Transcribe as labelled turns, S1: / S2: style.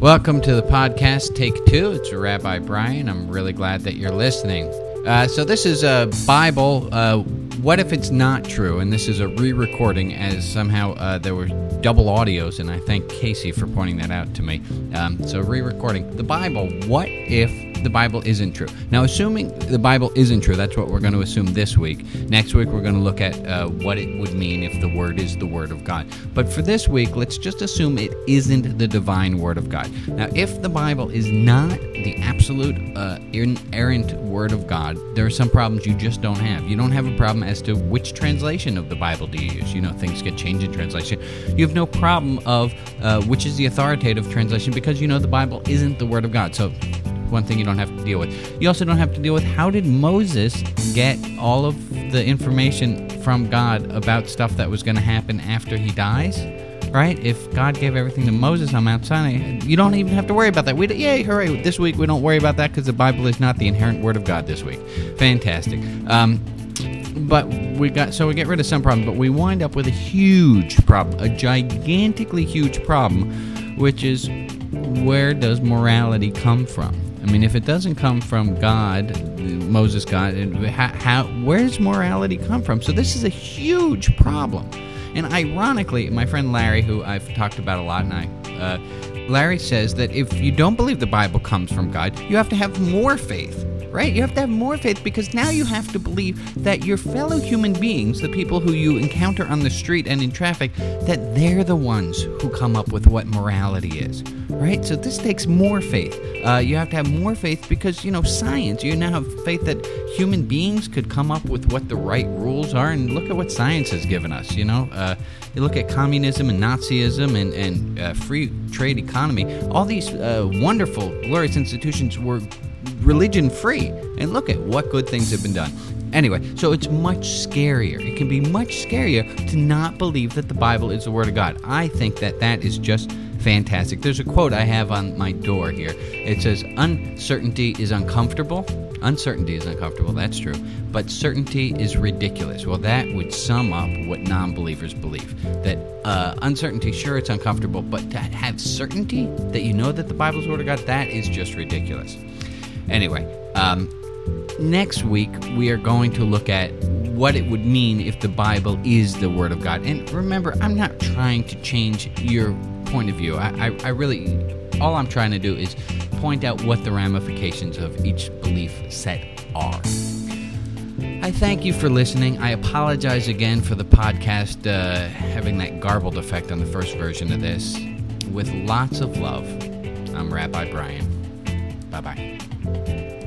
S1: Welcome to the podcast, Take Two. It's Rabbi Brian. I'm really glad that you're listening. Uh, so, this is a Bible. Uh, what if it's not true? And this is a re recording, as somehow uh, there were double audios, and I thank Casey for pointing that out to me. Um, so, re recording. The Bible, what if the Bible isn't true. Now, assuming the Bible isn't true, that's what we're going to assume this week. Next week, we're going to look at uh, what it would mean if the Word is the Word of God. But for this week, let's just assume it isn't the divine Word of God. Now, if the Bible is not the absolute uh, inerrant Word of God, there are some problems you just don't have. You don't have a problem as to which translation of the Bible do you use. You know, things get changed in translation. You have no problem of uh, which is the authoritative translation because you know the Bible isn't the Word of God. So one thing you don't have to deal with. You also don't have to deal with how did Moses get all of the information from God about stuff that was going to happen after he dies? Right? If God gave everything to Moses on Mount Sinai, you don't even have to worry about that. We, yay, hooray! This week we don't worry about that because the Bible is not the inerrant Word of God this week. Fantastic. Um, but we got so we get rid of some problems, but we wind up with a huge problem, a gigantically huge problem, which is where does morality come from? I mean, if it doesn't come from God, Moses God, how, how where does morality come from? So this is a huge problem. And ironically, my friend Larry, who I've talked about a lot, and I, uh, Larry says that if you don't believe the Bible comes from God, you have to have more faith right? You have to have more faith because now you have to believe that your fellow human beings, the people who you encounter on the street and in traffic, that they're the ones who come up with what morality is, right? So this takes more faith. Uh, you have to have more faith because, you know, science, you now have faith that human beings could come up with what the right rules are. And look at what science has given us, you know? Uh, you look at communism and Nazism and, and uh, free trade economy, all these uh, wonderful, glorious institutions were religion free. And look at what good things have been done. Anyway, so it's much scarier. It can be much scarier to not believe that the Bible is the Word of God. I think that that is just fantastic. There's a quote I have on my door here. It says, Uncertainty is uncomfortable. Uncertainty is uncomfortable, that's true. But certainty is ridiculous. Well, that would sum up what non believers believe. That uh, uncertainty, sure, it's uncomfortable, but to have certainty that you know that the Bible's the Word of God, that is just ridiculous. Anyway, um, next week we are going to look at what it would mean if the Bible is the Word of God. And remember, I'm not trying to change your point of view. I, I, I really, all I'm trying to do is point out what the ramifications of each belief set are. I thank you for listening. I apologize again for the podcast uh, having that garbled effect on the first version of this. With lots of love, I'm Rabbi Brian. 拜拜。